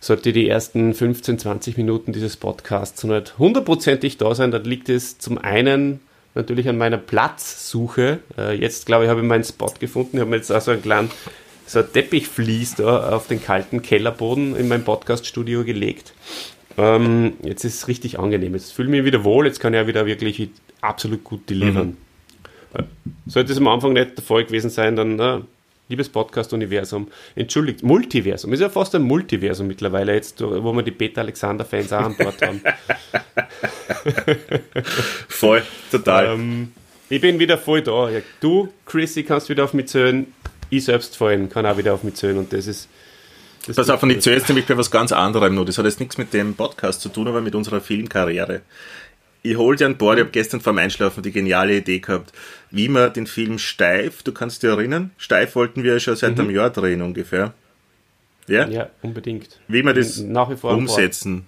sollte die ersten 15, 20 Minuten dieses Podcasts nicht hundertprozentig da sein, dann liegt es zum einen natürlich an meiner Platzsuche. Äh, jetzt, glaube ich, habe ich meinen Spot gefunden. Ich habe mir jetzt also einen kleinen so ein Teppichvlies da auf den kalten Kellerboden in mein Podcaststudio gelegt. Ähm, jetzt ist es richtig angenehm. Jetzt fühle ich mich wieder wohl, jetzt kann ich ja wieder wirklich absolut gut delivern. Mhm. Sollte es am Anfang nicht der Fall gewesen sein, dann, na, liebes Podcast-Universum, entschuldigt, Multiversum, ist ja fast ein Multiversum mittlerweile jetzt, wo wir die Peter-Alexander-Fans auch an Bord haben. voll, total. Ähm, ich bin wieder voll da. Du, Chrissy, kannst wieder auf mich zählen ich selbst vor allem kann auch wieder auf mich zählen und das ist Das Pass auf, und ich gut. zuerst nämlich bei was ganz anderem nur. Das hat jetzt nichts mit dem Podcast zu tun, aber mit unserer Filmkarriere. Ich hol dir an Bord, ich habe gestern vorm Einschlafen die geniale Idee gehabt, wie man den Film Steif, du kannst dich erinnern, Steif wollten wir schon seit einem Jahr drehen ungefähr. Ja? Ja, unbedingt. Wie wir das Nach wie vor umsetzen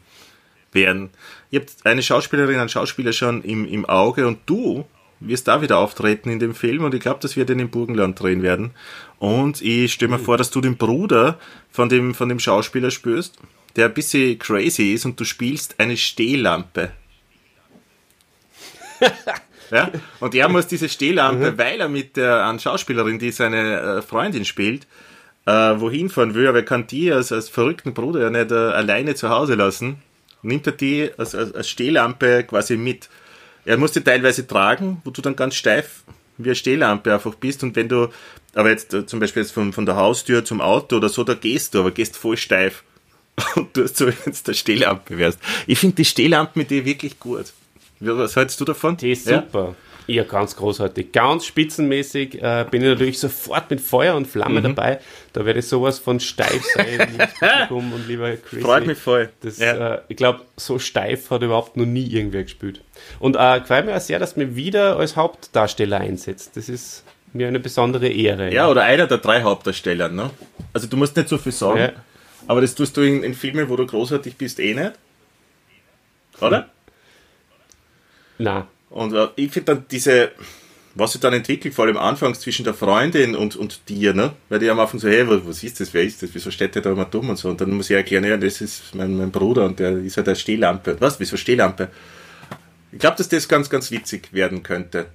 werden. Ihr habt eine Schauspielerin, einen Schauspieler schon im, im Auge und du wirst da wieder auftreten in dem Film und ich glaube, dass wir den im Burgenland drehen werden. Und ich stelle mir vor, dass du den Bruder von dem, von dem Schauspieler spürst, der ein bisschen crazy ist und du spielst eine Stehlampe. ja? Und er muss diese Stehlampe, weil er mit der einen Schauspielerin, die seine äh, Freundin spielt, äh, wohin fahren will, aber er kann die als, als verrückten Bruder ja nicht äh, alleine zu Hause lassen, nimmt er die als, als, als Stehlampe quasi mit. Er muss die teilweise tragen, wo du dann ganz steif wie eine Stehlampe einfach bist und wenn du, aber jetzt äh, zum Beispiel jetzt von, von der Haustür zum Auto oder so, da gehst du, aber gehst voll steif und du hast so, wenn du der Stehlampe wärst. Ich finde die Stehlampe mit dir wirklich gut. Was hältst du davon? Die ist super. Ja, ganz großartig. Ganz spitzenmäßig äh, bin ich natürlich sofort mit Feuer und Mhm. Flamme dabei. Da werde ich sowas von steif sein, liebes Publikum und lieber Chris. Freut mich voll. Das, Ja. äh, ich glaube, so steif hat überhaupt noch nie irgendwer gespielt. Und äh, gefällt mir auch sehr, dass mich wieder als Hauptdarsteller einsetzt. Das ist mir eine besondere Ehre. Ja, oder einer der drei Hauptdarsteller, ne? Also du musst nicht so viel sagen, Ja. aber das tust du in, in Filmen, wo du großartig bist, eh nicht. Oder? Na, Und äh, ich finde dann diese, was sich dann entwickelt, vor allem anfangs zwischen der Freundin und, und dir, ne? Weil die am Anfang so, hey, was, was ist das, wer ist das, wieso steht der da immer dumm und so. Und dann muss ich erklären, ja, das ist mein, mein Bruder und der ist ja der Stehlampe. Was, wieso Stehlampe? Ich glaube, dass das ganz, ganz witzig werden könnte.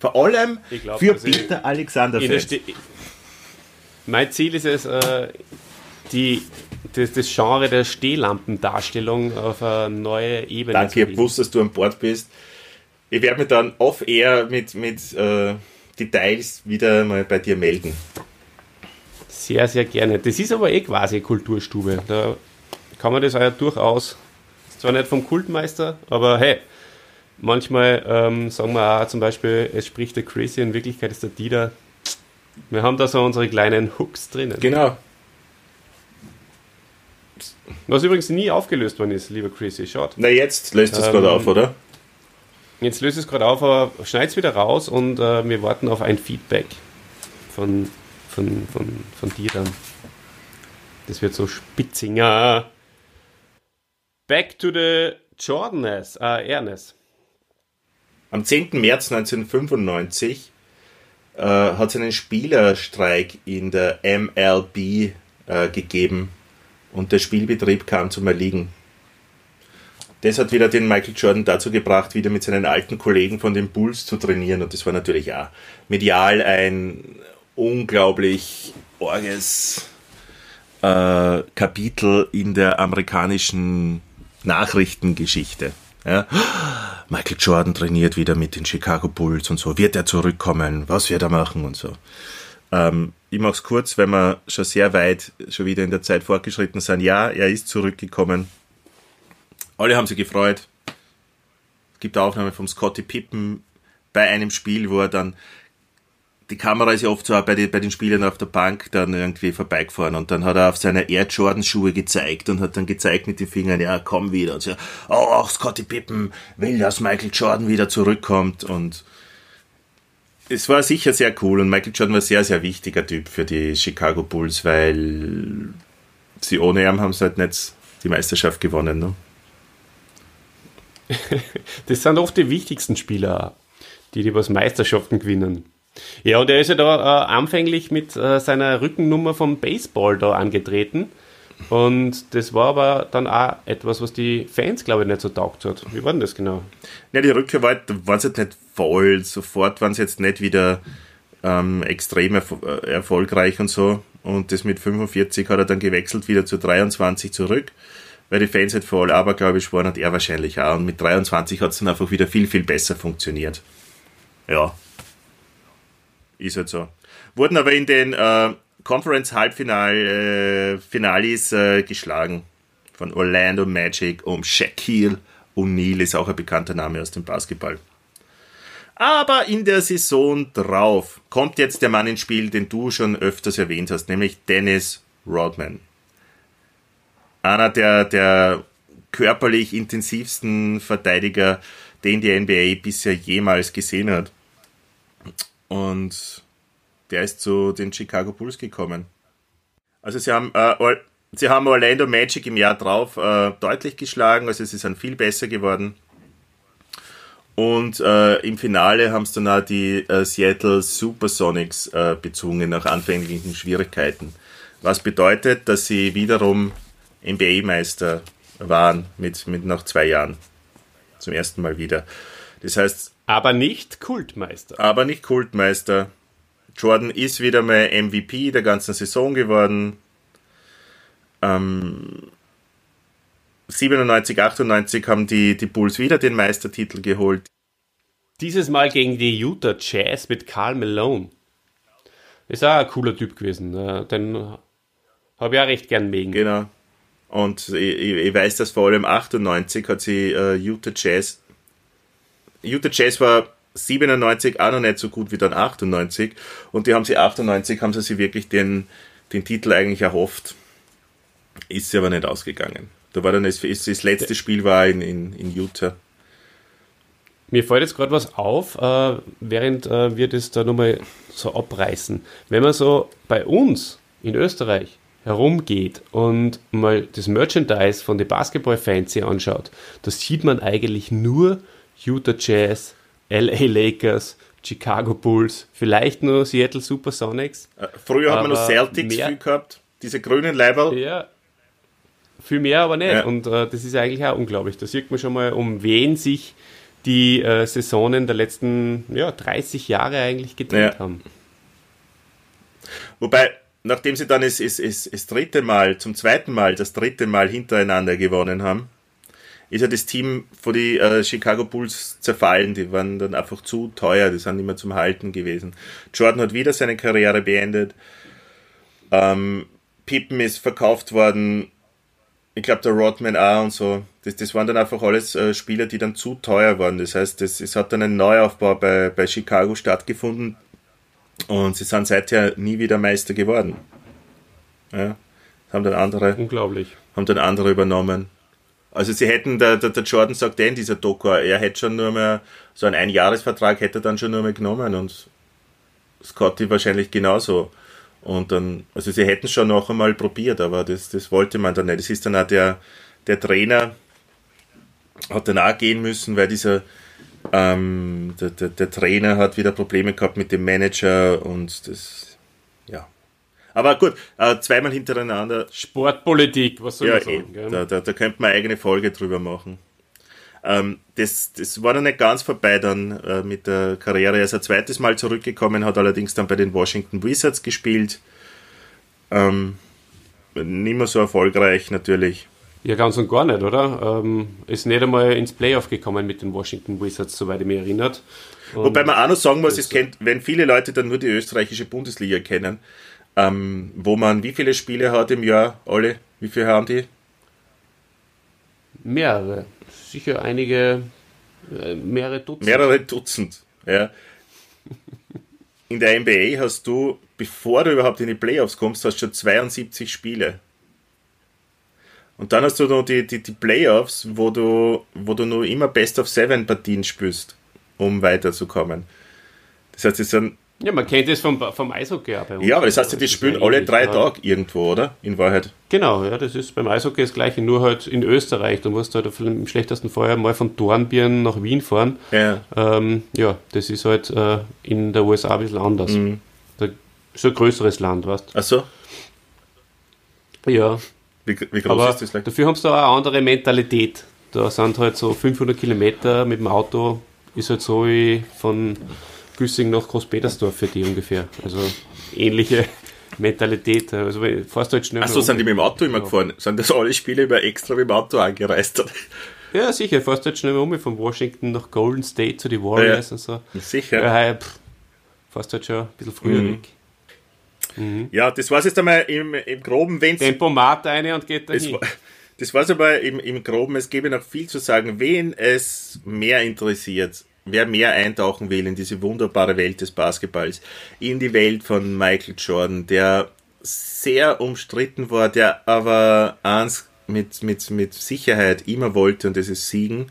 Vor allem glaub, für Peter Alexander mein Ziel ist es, äh, die, das, das Genre der Stehlampendarstellung auf eine neue Ebene Danke, zu ich habe gewusst, dass du an Bord bist. Ich werde mich dann off-air mit, mit äh, Details wieder mal bei dir melden. Sehr, sehr gerne. Das ist aber eh quasi Kulturstube. Da kann man das auch durchaus, ist zwar nicht vom Kultmeister, aber hey, manchmal ähm, sagen wir auch zum Beispiel, es spricht der Chrissy, in Wirklichkeit ist der Dieter. Wir haben da so unsere kleinen Hooks drinnen. Genau. Was übrigens nie aufgelöst worden ist, lieber Chrissy. Schaut. Na, jetzt löst es Ähm, gerade auf, oder? Jetzt löst es gerade auf, aber schneid's wieder raus und äh, wir warten auf ein Feedback von, von, von, von dir dann. Das wird so spitzinger. Back to the Jordanes, äh, Ernest. Am 10. März 1995 äh, hat es einen Spielerstreik in der MLB äh, gegeben und der Spielbetrieb kam zum Erliegen. Das hat wieder den Michael Jordan dazu gebracht, wieder mit seinen alten Kollegen von den Bulls zu trainieren und das war natürlich auch medial ein unglaublich orges äh, Kapitel in der amerikanischen Nachrichtengeschichte. Ja? Michael Jordan trainiert wieder mit den Chicago Bulls und so. Wird er zurückkommen? Was wird er machen und so? Ähm, ich mache es kurz, wenn wir schon sehr weit schon wieder in der Zeit fortgeschritten sind. Ja, er ist zurückgekommen. Alle haben sich gefreut. Es gibt eine Aufnahme vom Scotty Pippen bei einem Spiel, wo er dann die Kamera ist ja oft so bei, den, bei den Spielern auf der Bank dann irgendwie vorbeigefahren und dann hat er auf seine Air Jordan Schuhe gezeigt und hat dann gezeigt mit den Fingern, ja, komm wieder und so, oh, auch Scotty Pippen will, dass Michael Jordan wieder zurückkommt und es war sicher sehr cool und Michael Jordan war sehr, sehr wichtiger Typ für die Chicago Bulls, weil sie ohne ihn haben sie halt nicht die Meisterschaft gewonnen. Ne? Das sind oft die wichtigsten Spieler, die die was Meisterschaften gewinnen. Ja, und er ist ja da äh, anfänglich mit äh, seiner Rückennummer vom Baseball da angetreten. Und das war aber dann auch etwas, was die Fans, glaube ich, nicht so taugt hat. Wie war denn das genau? Ja, die Rückkehr war, da waren sie jetzt nicht voll, sofort waren sie jetzt nicht wieder ähm, extrem erfo äh, erfolgreich und so. Und das mit 45 hat er dann gewechselt wieder zu 23 zurück, weil die Fans halt voll abergläubisch waren und er wahrscheinlich auch. Und mit 23 hat es dann einfach wieder viel, viel besser funktioniert. Ja. Ist halt so. Wurden aber in den äh, Conference-Halbfinal, äh, äh, geschlagen. Von Orlando Magic um Shaquille O'Neal ist auch ein bekannter Name aus dem Basketball. Aber in der Saison drauf kommt jetzt der Mann ins Spiel, den du schon öfters erwähnt hast, nämlich Dennis Rodman. einer der, der körperlich intensivsten Verteidiger, den die NBA bisher jemals gesehen hat. Und der ist zu den Chicago Bulls gekommen. Also sie haben, äh, sie haben Orlando Magic im Jahr drauf äh, deutlich geschlagen, also sie sind viel besser geworden. Und äh, im Finale haben es dann auch die äh, Seattle Supersonics äh, bezwungen nach anfänglichen Schwierigkeiten. Was bedeutet, dass sie wiederum NBA-Meister waren mit, mit nach zwei Jahren. Zum ersten Mal wieder. Das heißt. Aber nicht Kultmeister. Aber nicht Kultmeister. Jordan ist wieder mal MVP der ganzen Saison geworden. Ähm, 97, 98 haben die, die Bulls wieder den Meistertitel geholt. Dieses Mal gegen die Utah Jazz mit Carl Malone. Ist auch ein cooler Typ gewesen. Den habe ich auch recht gern mögen. Genau. Und ich, ich, weiß, dass vor allem 98 hat sie uh, Utah Jazz. Utah Jazz war 97 auch noch nicht so gut wie dann 98. Und die haben sie 98, haben sie sich wirklich den, den Titel eigentlich erhofft. Ist sie aber nicht ausgegangen. Da war dann das, das letzte Spiel war in, in, in Utah. Mir fällt jetzt gerade was auf, äh, während äh, wir das da nochmal so abreißen. Wenn man so bei uns in Österreich herumgeht und mal das Merchandise von den Basketball-Fans hier anschaut, da sieht man eigentlich nur Utah Jazz, LA Lakers, Chicago Bulls, vielleicht nur Seattle Supersonics. Äh, früher hat man noch Celtics mehr, viel gehabt, diese grünen Leiber. Ja, viel mehr aber nicht. Ja. Und äh, das ist eigentlich auch unglaublich. Da sieht man schon mal, um wen sich die äh, Saisonen der letzten ja, 30 Jahre eigentlich gedreht ja. haben. Wobei, nachdem sie dann das, das, das, das dritte Mal, zum zweiten Mal, das dritte Mal hintereinander gewonnen haben, ist ja das Team von die äh, Chicago Bulls zerfallen. Die waren dann einfach zu teuer, die sind nicht mehr zum Halten gewesen. Jordan hat wieder seine Karriere beendet. Ähm, Pippen ist verkauft worden ich glaube, der Rodman auch und so. Das, das waren dann einfach alles äh, Spieler, die dann zu teuer waren. Das heißt, das, es hat dann ein Neuaufbau bei, bei Chicago stattgefunden und sie sind seither nie wieder Meister geworden. Ja, haben dann andere. Unglaublich. Haben dann andere übernommen. Also sie hätten, der, der, der Jordan sagt eh in dieser Doku, er hätte schon nur mehr, so einen Einjahresvertrag hätte er dann schon nur mehr genommen und Scotty wahrscheinlich genauso. Und dann, also sie hätten schon noch einmal probiert, aber das, das wollte man dann nicht. Das ist dann auch der, der Trainer hat dann auch gehen müssen, weil dieser ähm, der, der, der, Trainer hat wieder Probleme gehabt mit dem Manager und das. Aber gut, äh, zweimal hintereinander. Sportpolitik, was soll ja, man sagen? Eh, da, da, da könnte man eine eigene Folge drüber machen. Ähm, das, das war dann nicht ganz vorbei dann äh, mit der Karriere. Er ist ein zweites Mal zurückgekommen, hat allerdings dann bei den Washington Wizards gespielt. Ähm, nicht mehr so erfolgreich natürlich. Ja, ganz und gar nicht, oder? Ähm, ist nicht einmal ins Playoff gekommen mit den Washington Wizards, soweit ich mich erinnert. Und Wobei man auch noch sagen muss, es kennt, wenn viele Leute dann nur die österreichische Bundesliga kennen, ähm, wo man wie viele Spiele hat im Jahr, alle, wie viele haben die? Mehrere sicher einige, äh, mehrere Dutzend. Mehrere Dutzend, ja. In der NBA hast du, bevor du überhaupt in die Playoffs kommst, hast du schon 72 Spiele. Und dann hast du noch die, die, die Playoffs, wo du, wo du nur immer Best of Seven Partien spielst, um weiterzukommen. Das heißt, es sind ja, man kennt das vom, vom Eishockey auch bei uns. Ja, aber das heißt ja, die spielen alle drei ja. Tage irgendwo, oder? In Wahrheit. Genau, ja, das ist beim Eishockey das Gleiche, nur halt in Österreich. Du musst halt im schlechtesten Fall mal von Dornbirn nach Wien fahren. Ja, ähm, ja das ist halt äh, in der USA ein bisschen anders. Mhm. Da ist ein größeres Land, weißt du. Ach so? Ja. Wie, wie groß aber ist das? Like? Dafür haben sie da auch eine andere Mentalität. Da sind halt so 500 Kilometer mit dem Auto, ist halt so wie von Güssing nach Großpetersdorf für die ungefähr. Also ähnliche Mentalität. Also fährst du halt schnell. Achso, sind die mit dem Auto immer ja. gefahren? Sind das alle Spiele über extra mit dem Auto angereist? Ja, sicher. Fährst du halt schnell um von Washington nach Golden State zu den Warriors ja, und so. Sicher. Ja, pff, fährst halt schon ein bisschen früher mhm. weg. Mhm. Ja, das war es jetzt einmal im, im Groben, wenn Tempomat eine und geht dahin. Das war, das war's aber im, im Groben. Es gäbe noch viel zu sagen. Wen es mehr interessiert, wer mehr eintauchen will in diese wunderbare Welt des Basketballs, in die Welt von Michael Jordan, der sehr umstritten war, der aber eins mit, mit, mit Sicherheit immer wollte, und das ist Siegen.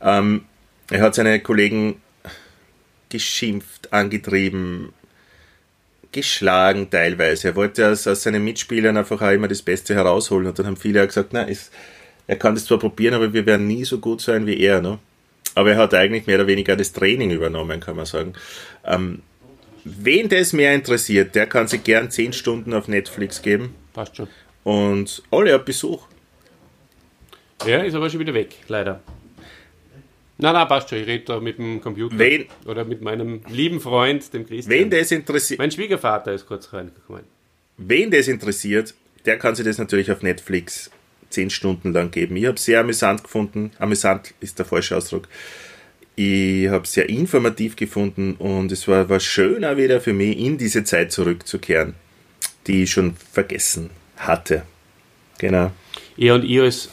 Ähm, er hat seine Kollegen geschimpft, angetrieben, geschlagen teilweise. Er wollte aus, aus seinen Mitspielern einfach auch immer das Beste herausholen. Und dann haben viele auch gesagt, na, ist, er kann das zwar probieren, aber wir werden nie so gut sein wie er. Ne? Aber er hat eigentlich mehr oder weniger das Training übernommen, kann man sagen. Ähm, wen das mehr interessiert, der kann sich gern 10 Stunden auf Netflix geben. Passt schon. Und alle hat Besuch. Ja, ist aber schon wieder weg, leider. Nein, nein, passt schon. Ich rede da mit dem Computer. Wen- Oder mit meinem lieben Freund, dem Christian. Wen das interessiert, mein Schwiegervater ist kurz reingekommen. wen das interessiert, der kann sich das natürlich auf Netflix 10 Stunden lang geben. Ich habe sehr amüsant gefunden. Amüsant ist der falsche Ausdruck. Ich habe sehr informativ gefunden und es war, war schön auch wieder für mich, in diese Zeit zurückzukehren, die ich schon vergessen hatte. Genau. Ja, und ich als,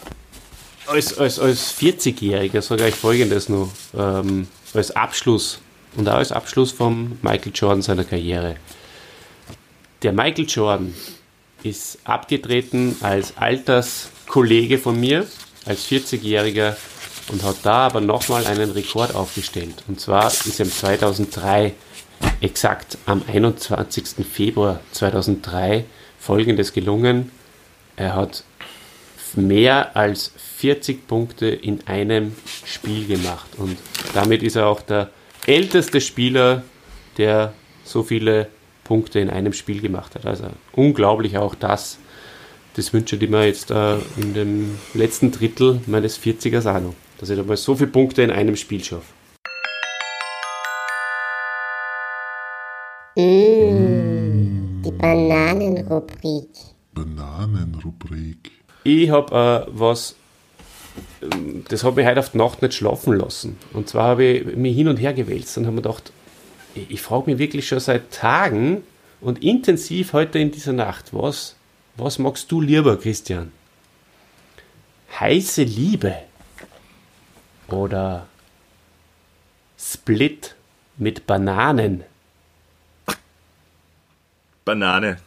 als, als, als 40-Jähriger sage euch Folgendes noch, ähm, als Abschluss und auch als Abschluss von Michael Jordan seiner Karriere. Der Michael Jordan ist abgetreten als Alterskollege von mir, als 40-Jähriger und hat da aber nochmal einen Rekord aufgestellt. Und zwar ist ihm 2003, exakt am 21. Februar 2003, folgendes gelungen. Er hat mehr als 40 Punkte in einem Spiel gemacht. Und damit ist er auch der älteste Spieler, der so viele Punkte in einem Spiel gemacht hat. Also unglaublich auch das. Das wünsche ich mir jetzt äh, in dem letzten Drittel meines 40ers auch noch. Dass ich da mal so viele Punkte in einem Spiel schaffe. Die Bananenrubrik. Bananenrubrik. Ich habe äh, was, das hat mich heute auf die Nacht nicht schlafen lassen. Und zwar habe ich mich hin und her gewälzt und habe mir gedacht, ich, ich frage mich wirklich schon seit Tagen und intensiv heute in dieser Nacht, was, was magst du lieber, Christian? Heiße Liebe oder Split mit Bananen? Banane.